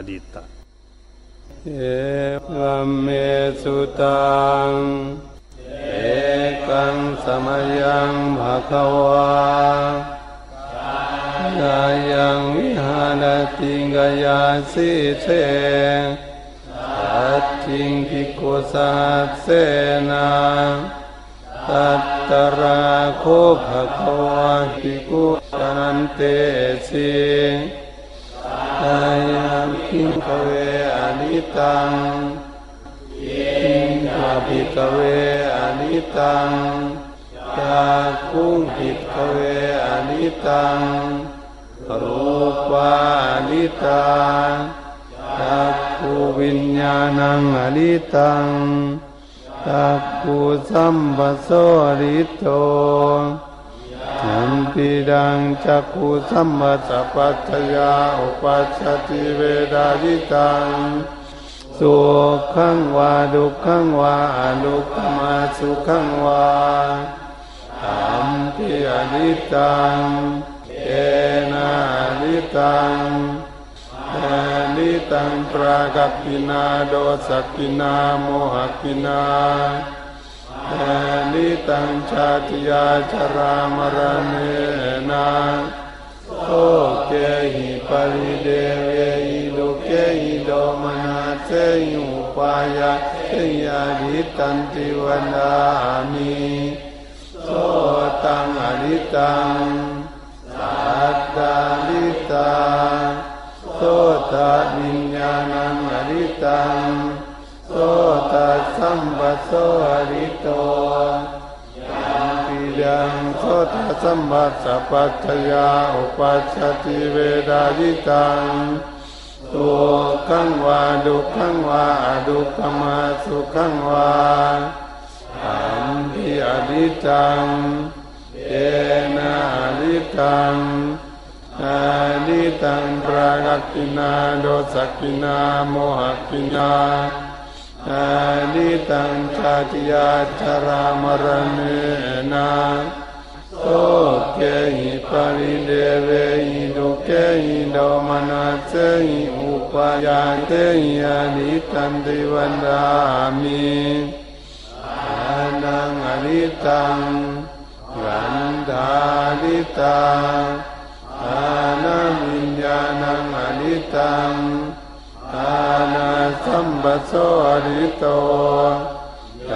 อดีตเอวัมเมสุตังเอกังสมยังภะคะวายายังวิหารติงกายาสิเทตัดทิงพิกุสัสเสนาตัตตระโคภะคะวะภิกขุนันเตสิายังพิงคเวอนิตังพิงคาภิกเวอนิตังตาคุงภิกเวอนิตังรูปานิตังตักขูวิญญาณังอนิตังตักขูสัมปโสริโต ยัมปิดังจักขูสัมมาสัพพัทยาอุปัชติเวดาจิตังสุขังวาดุขังวาอดุขมาสุขังวาอัมปิอนิตังเอนานิตังอานิตังปรากัปปินาโดสักปินาโมหกินา นิตังชาติยาชรามรณเนาโอเกหิปริเดเวหิโลเกหิโดมนาเตยุปายาเตยาดิตันติวนามิโสตังอริตังสัตตาลิตา สัมปัสสะปัจจยาอุปัชติเวดาจิตังตัวขังวาดุขังวาอดุขมาสุขังวาอัมพิอดิตังเอนาอดิตังอาดิตังปรากัปปินาโดสักินาโมหปินาอาดิตังชาติยาชรามรณนาโอเกหิปริเดเวหิโดเกหิโดมนา เซหิอุปายาเตหิอาดิตันติวันดามิอานังอริตังกันดาลิตังอานามิญญาณังอริตังอานา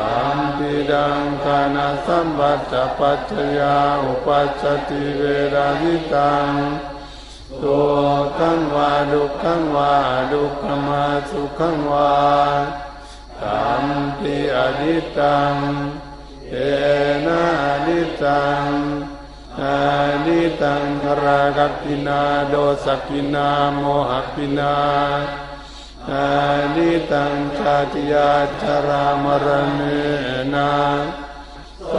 สัมปโสอริโตยัมปิดังคานาสัมปัจจปัจจยาอุปัชชติเวราจิตังตัวขังวาดุขังวาดุขมาสุขังวาตัมปิอดิตังเอนะอดิตังอดิตังรากกินาโดสักปินาโมหปินา อาดิตังชาติยาชรามรณนาโอ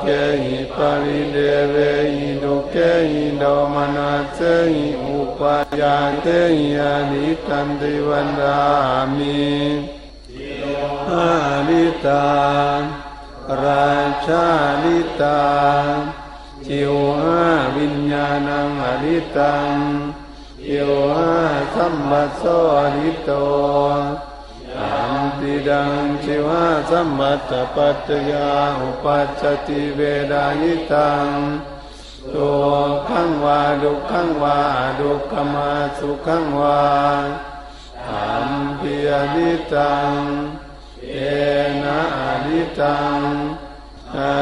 เกหิปริเดเวหิโดเกหิโดมนาเซหิอุปายาเตหิอาดิตันติวันดามิอาดิตังราชาลิตังจิวหาวิญญาณังอริตัง จิวหาสัมปัสโสอริโตอัมปิดังจิวหาสัมปัตปัจจยาอุปัชชติเวดายิตังตัวขังวาดุขังวาดุขมาสุขังวาอัมปิอดิตังเอนะอดิตังอา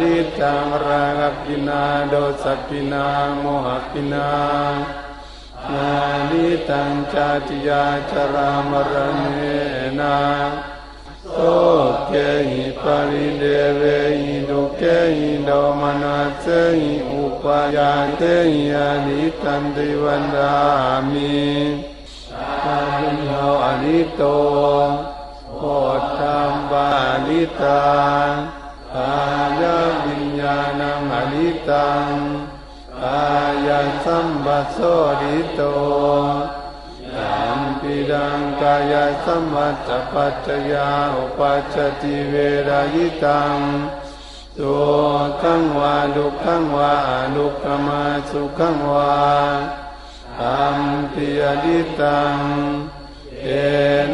ดิตังรากินาโดสักกินาโมหกินา อาดิตังชาติยาชรามรณนาโอเกหิปาริเดเวหิโดเกหิโดมนาเซหิอุปายาเตหิอาดิตันติวันดามิตาบุญเฮาอริโตโพธัมบาลิตาอายาวิญญาณังอริตัง อายสัมปัสโสริโตยัมปิดังกายสัมมัจจปัจจยาอุปัชชติเวรายิตังตัวขังวาดุขังวาดุขมาสุขังวาอัมปิอดิตังเอ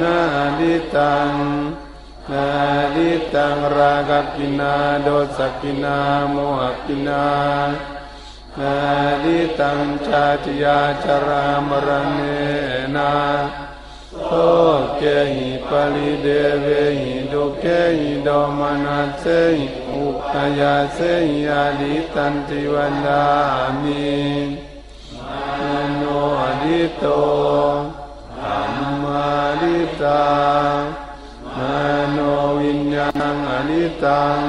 นะอดิตังนาดิตังรากกินาโดสกินาโมหกินา นาดิตังชาติยาจรามรเนนาโอเกหิปลิเดเวหิดุเกหิโดมนาเซหิอุปยาเซหิอาลิตันติวันดามิมโนอดิโตอัมมาดิตามโนวิญญาณอนิตัง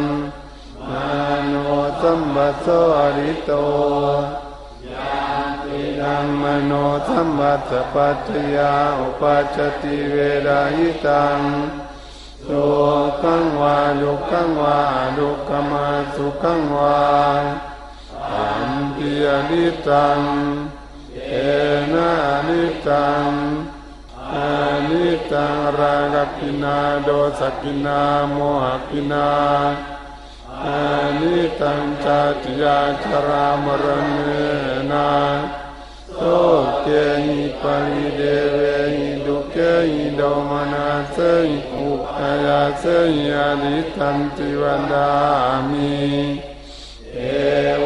สัมบัสโสอริโตยัมมโนสัมบัสสะปัจจยาอุปัจจติเวรายิตังสุขังวาลุขังวาลุขมาสุขังวาอัมปิอนิตังเอนะอนิตังอาทิตตังราคัคคินาโทสัคคินาโมหัคคินา อาทิตตัง ชาติยา ชะรามะระเณนะ โสเกหิ ปะริเทเวหิ ทุกเขหิโทมะนัสเสหิอุปายาเสหิอาทิตตันติวะทามิเอ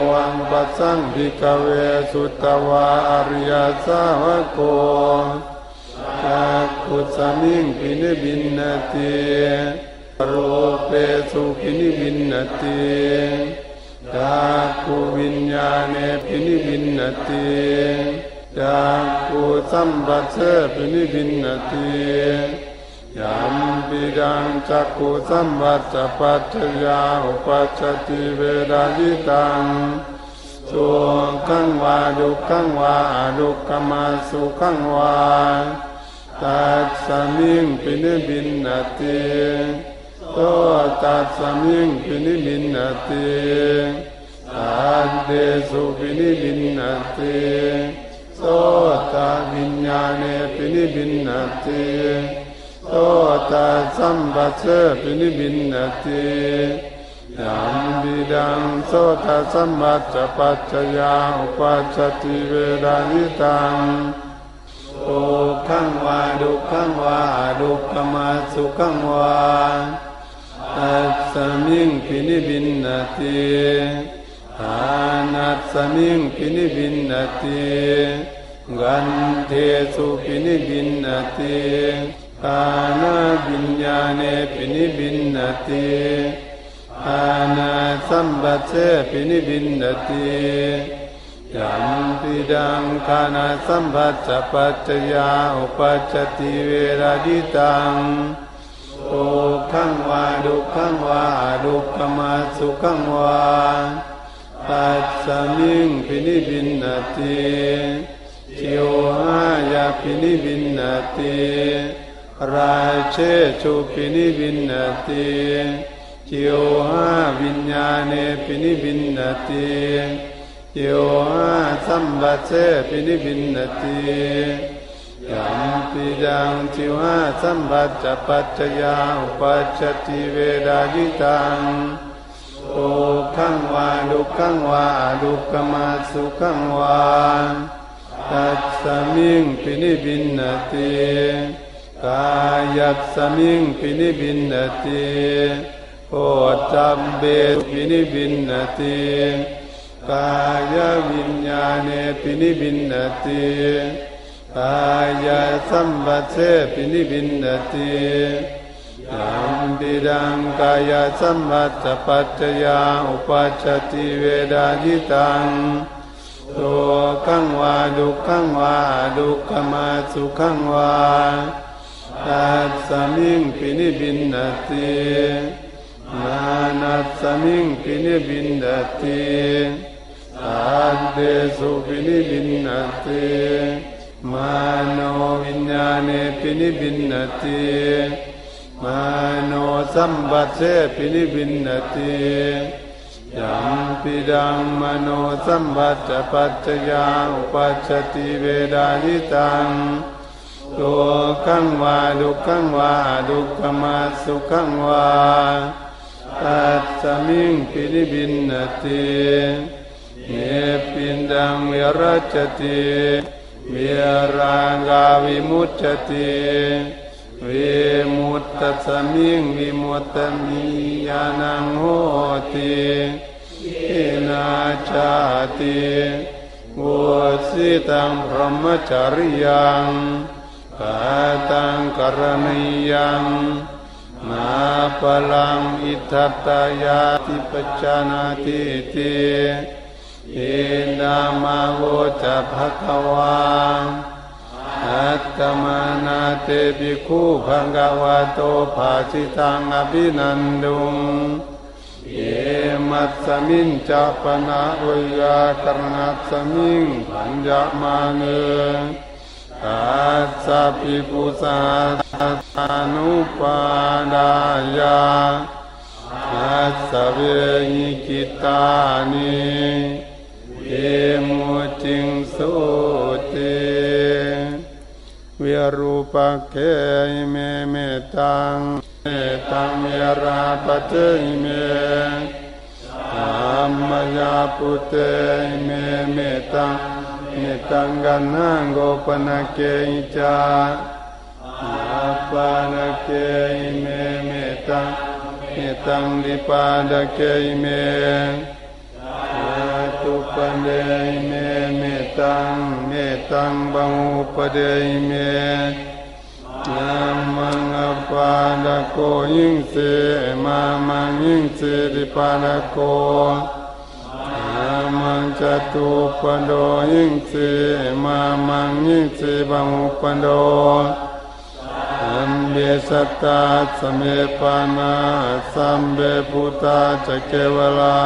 วังปัสสังภิกขะเวสุตวาอริยสาวโกจักขุสมิงปินิบินนติ รูปเปสุปินิบินนติจักขวิญญาเนปินิบินนติจักขสัมปัสสปินิบินนติยัมปิดังจักขุสัมปัสสปัจจยาอุปัจจติเวดายิตังสุขังวาดุขังวาดุขมาสุขังวาตัดสมิงปินิบินนติ โตตัดสมิงปินิบินนติตัดเดสุปินิบินนติโตตัดวิญญาณปินิบินนติโตตัดสัมปัสสะปินิบินนติยัมบิดังโสตัสสัมปัสสะปัจจยาอุปัจจติเวดานิตังสุขังวาดุขังวาดุขมาสุขังวา ตัสสมิงปินิบินนติทานัสสมิงปินิบินนติกันเทสุปินิบินนติทานาบิญญาเนปินิบินนติทานาสัมบัสเสปินิบินนติ ยัมปิดังคานาสัมภัสสะปัจจยาอุปัจจติเวราดิตัง โอขังวาดุขังวาดุขมาสุขังวาปัสสมิงปินิบินนติทิโอหายาปินิบินนติราเชชุปินิบินนติทิโอหาวิญญาเนปินิบินนติโยสัมบัเสปินิบินนติ ยัมปิดังจิวะสัมบัสสะปัจจยาอุปัจจติเวดายิตังโอขังวาดุขังวาดุขมาสุขังวาตัสสมิงปินิบินนติกายัสสมิงปินิบินนติโอจัมเบปินิบินนติกายวิญญาเนปินิบินนติ กายสัมปัสเสปินิบินนติยัมปิดังกายสัมปัสสะปัจจยาอุปัจจติเวดาจิตังตัวขังวาดุขังวาดุขมาสุขังวาตัสสมิงปินิบินนตินานัสสมิงปินิบินนติอันเดสุปินิบินนติ มาโนวิญญาณปินิบินนติมาโนสัมบัสเสปินิบินนติยัมปิดังมโนสัมบัสสะปัจจยาอุปัจจติเวดานิตังตัวขังวาดุขังวาดุขมาสุขังวาตัสสมิงปินิบินนติเนปินดังเวรัจติ วิรังกาวิมุตติวิมุตตสมิงวิมุตตมิยานังโหติอินาชาติวุสิตังพรหมจริยังกาตังกรณียังนาปลังอิทัตตายาติปจานาติติ อินามาโวจะภะคะวาอัตตมานาเตปิคูพังกวะโตภาสิตังอภินันดุงเอมัสสมิงจัปนาอุยากรณัสสมิงปัญจมาเนตัสสะปิปุสัสานุปาดายาตัสสะเวหิกิตานิเอ มุจิงสุติวิรูปะเกอิเมเมตังเมตังเมราปะเตอิเมธัมมยาปุเตอิเมเมตังเมตังกันนังโกปนะเกอิจาอาปานะเกอิเมเมตังเมตังดิปาดะเกอิเมตุ ปันเดอิเมเมตังเมตังบังอุปเดอิเมนามังอปาดะโกยิงเสมามังยิงเสดิปาดะโกนามังจตุปันโดยิงเสมามังยิงเสบังอุปันโดอัมเบสัตตาสเมปานาสัมเบพุตาจเกวลา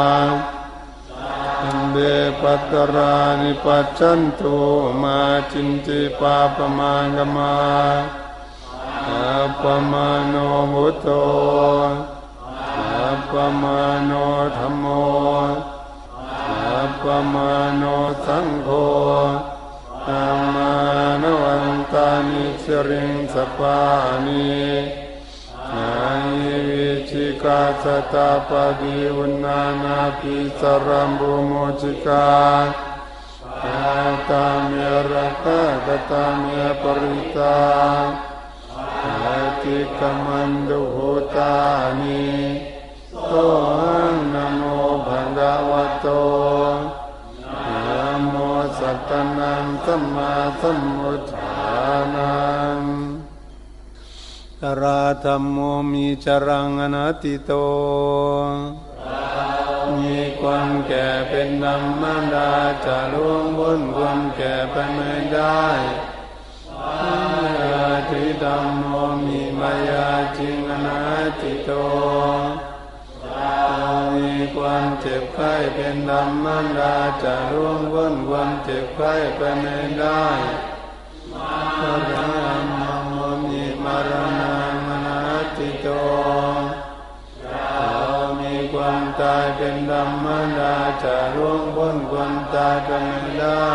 เบปัตตรานิปัจจันตุมาจินติปาปมางมาอัปมาโนมุตโตอัปมาโนธรรมโมอัปมาโนสังโฆธัมมานวันตานิสริงสปานิ ชิกาสตาปฏิวุนานาปิสรัมบุโมจิกาอาตามยรักกตามยปริตาอาติกมันดุโหตานิโตหังนโมภะคะวโตนะโมสัตตนังสัมมาสัมพุทธ ตราธรรมโมมีจรังอนัตติโต มีความแก่เป็นธรรมดาจะล่วงพ้นความแก่ไปไม่ได้อาทิธรรมโมมีมายาจิงอนัตติโตมีความเจ็บไข้เป็นธรรมดาจะล่วงพ้นความเจ็บไข้ไปไม่ได้พระธรรมโมมีมารณะ ตายเป็นธรรมดาจะล่วงพ้นความตายไปไม่ได้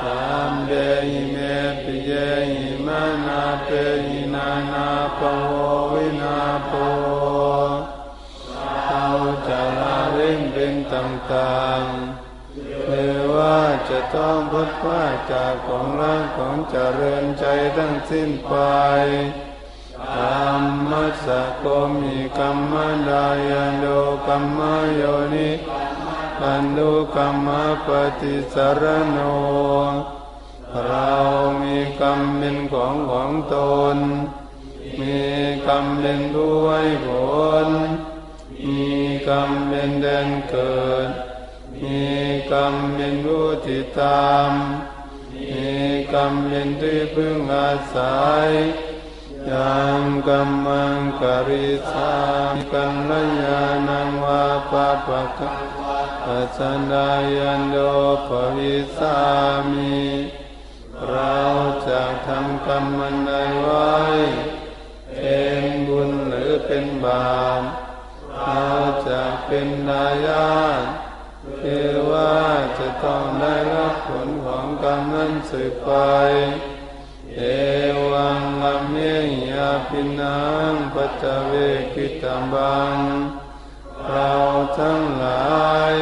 ธรรมเดหิเมปิเยหิมานาเปหินานาปโววินาโปเราจะละเว้นเป็นต่างๆหรือว่าจะต้องพัดพลาจากของร่างของเจริญใจทั้งสิ้นไป ธรรมะสะโกมีกรรมดายนโดกรรมโยนิปันดุกรรมปฏิสารโน เรามีกรรมเป็นของของตน มีกรรมเป็นผู้ให้ผล มีกรรมเป็นแดนเกิด มีกรรมเป็นผู้ติดตาม มีกรรมเป็นที่พึ่งอาศัย ยังกรรมังกริสามิกัลยาณังวาปะปะกะปัจจนายนโดภวิสามิ เราจะทำกรรมมันใดไว้ เป็นบุญหรือเป็นบาปเราจะเป็นนายาตคือว่าจะต้องได้รับผลของกรรมนั้นสืบไป เอวังอเมยาปินังปัจจเวกิตัมบัง เราทั้งหลาย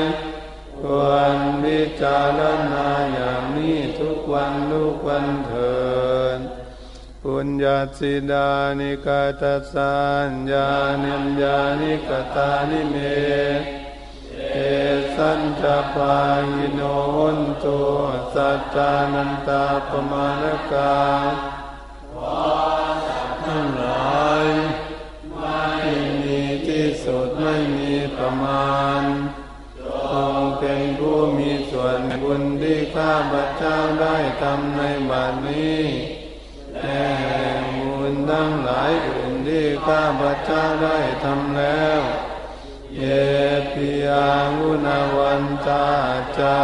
ควรวิจารณาอย่างนี้ทุกวันทุกวันเถิดปุญญาสิดานิกาตสัญญาณิญญานิกตานิเมเอสัญจปายิโนนตุสั จานันตาปมาณกาทั้งหลายไม่มีที่สุดไม่มีประมาณทรงเป็นผู้มีส่วนบุญที่ข้าพเจ้าได้ทำในบัดนี้และแห่งบุญทั้งหลายอื่นที่ข้าพเจ้าได้ทำแล้วเยปิยังุณวันจาจา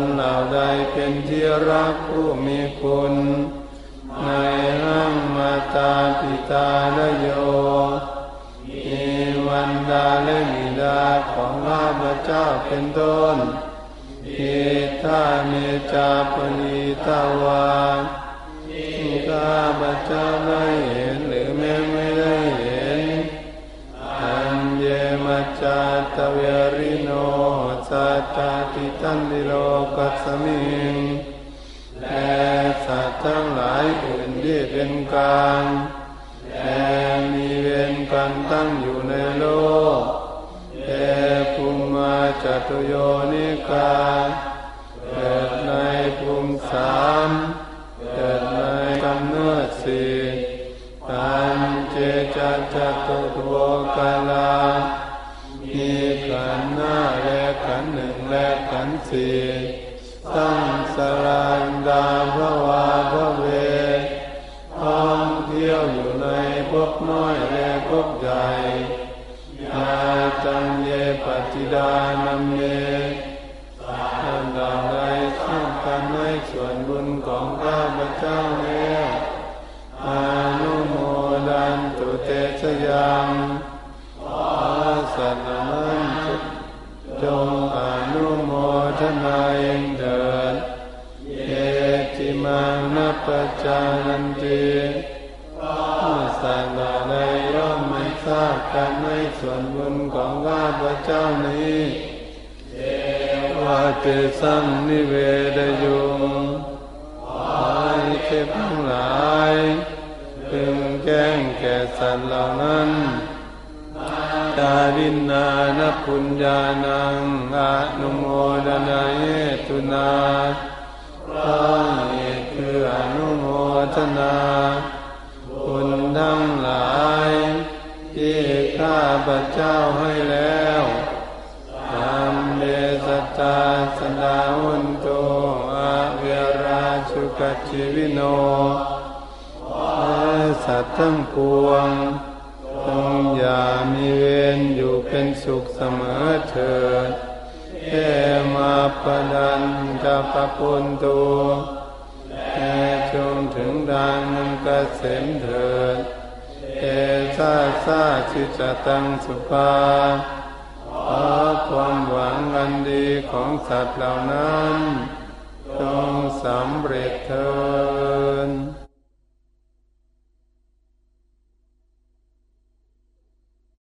นเหล่าใดเป็นที่รักผู้มีคุณ ในห้างมาตาปิตาและโยมีวันดาและมิดาของข้าพเจ้าเป็นต้นอิทาเมจาปณีตาวาที่ข้าพเจ้าได้เห็น จจาตเวริโนสัจจติตันติโลกัสมิงและสัตว์ทั้งหลายอื่นที่เป็นกลางและมีเวรกันตั้งอยู่ในโลกเอภูมิมาจตุโยนิกาเกิดในภูมิสามเกิดในกำเนิดสี่ปัญเจจัตจตุโทกาลา ขันหน้าและขันหนึ่งและขันสี่ตั้งสรันดาพระวาพระเวท่องเที่ยวอยู่ในภพน้อยและภพใหญ่อาจังเยปฏิดานัมเมท่านเหล่าใดสร้างกันให้ส่วนบุญของข้าพเจ้าแล้วอานุโมดันตุเตชะยัง จานันติผู้สัตว์เหล่าใดย่อมไม่ทราบกันให้ส่วนบุญของข้าพเจ้านี้ว่าเตสังนิเวดยุงขอให้เทพทั้งหลายพึงแจ้งแก่สัตว์เหล่านั้นดารินนานัพุญญานังอนุโมดนาเยตุนาพระเหตุคื ออนุโมทนาคุณทั้งหลาย ที่ข้าพระเจ้าให้แล้วธรรมเดสตาสดาวุนโตอาเวราชุกัจิวิโนให้สัตว์ทั้งปวงจงอย่ามีเวรอยู่เป็นสุขเสมอเถิดเอมาปดันจะปะปุนตูแค่จ ดังเกษมเถิดเอซาซาชิจตังสุภาขอความหวังอันดีของสัตว์เหล่านั้นจงสำเร็จเถิด